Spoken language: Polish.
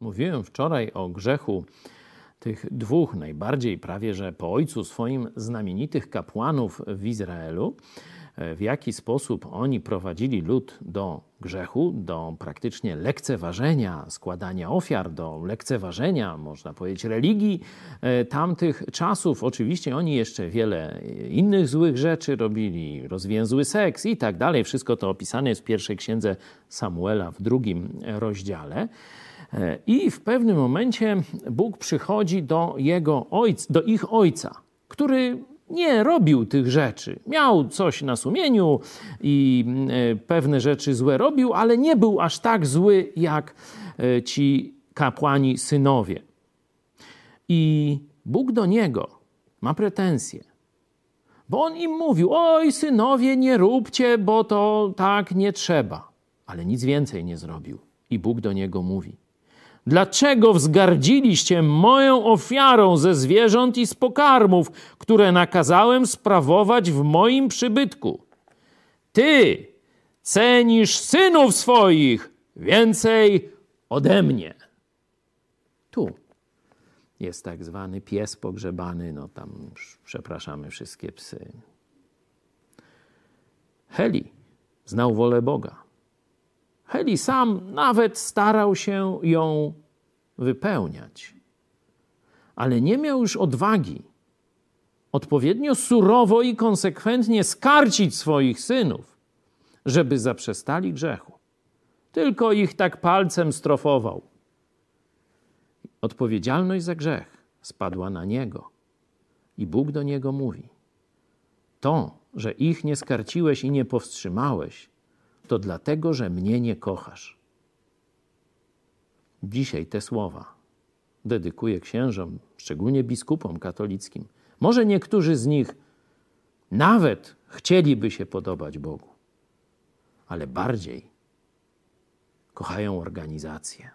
Mówiłem wczoraj o grzechu tych dwóch najbardziej prawie że po ojcu swoim znamienitych kapłanów w Izraelu, w jaki sposób oni prowadzili lud do grzechu, do praktycznie lekceważenia składania ofiar, do lekceważenia, można powiedzieć, religii e, tamtych czasów. Oczywiście oni jeszcze wiele innych złych rzeczy robili, rozwiązły seks i tak dalej. Wszystko to opisane jest w pierwszej księdze Samuela w drugim rozdziale. E, I w pewnym momencie Bóg przychodzi do, jego ojca, do ich ojca, który nie robił tych rzeczy. Miał coś na sumieniu i e, pewne rzeczy złe robił, ale nie był aż tak zły jak e, ci kapłani synowie. I Bóg do niego ma pretensje. Bo on im mówił: Oj, synowie, nie róbcie, bo to tak nie trzeba. Ale nic więcej nie zrobił. I Bóg do niego mówi: Dlaczego wzgardziliście moją ofiarą ze zwierząt i z pokarmów, które nakazałem sprawować w moim przybytku? Ty cenisz synów swoich więcej ode mnie. Tu jest tak zwany pies pogrzebany, no tam przepraszamy wszystkie psy. Heli znał wolę Boga Heli sam nawet starał się ją wypełniać, ale nie miał już odwagi odpowiednio surowo i konsekwentnie skarcić swoich synów, żeby zaprzestali grzechu. Tylko ich tak palcem strofował. Odpowiedzialność za grzech spadła na niego. I Bóg do niego mówi: To, że ich nie skarciłeś i nie powstrzymałeś, to dlatego, że mnie nie kochasz. Dzisiaj te słowa dedykuję księżom, szczególnie biskupom katolickim. Może niektórzy z nich nawet chcieliby się podobać Bogu, ale bardziej kochają organizację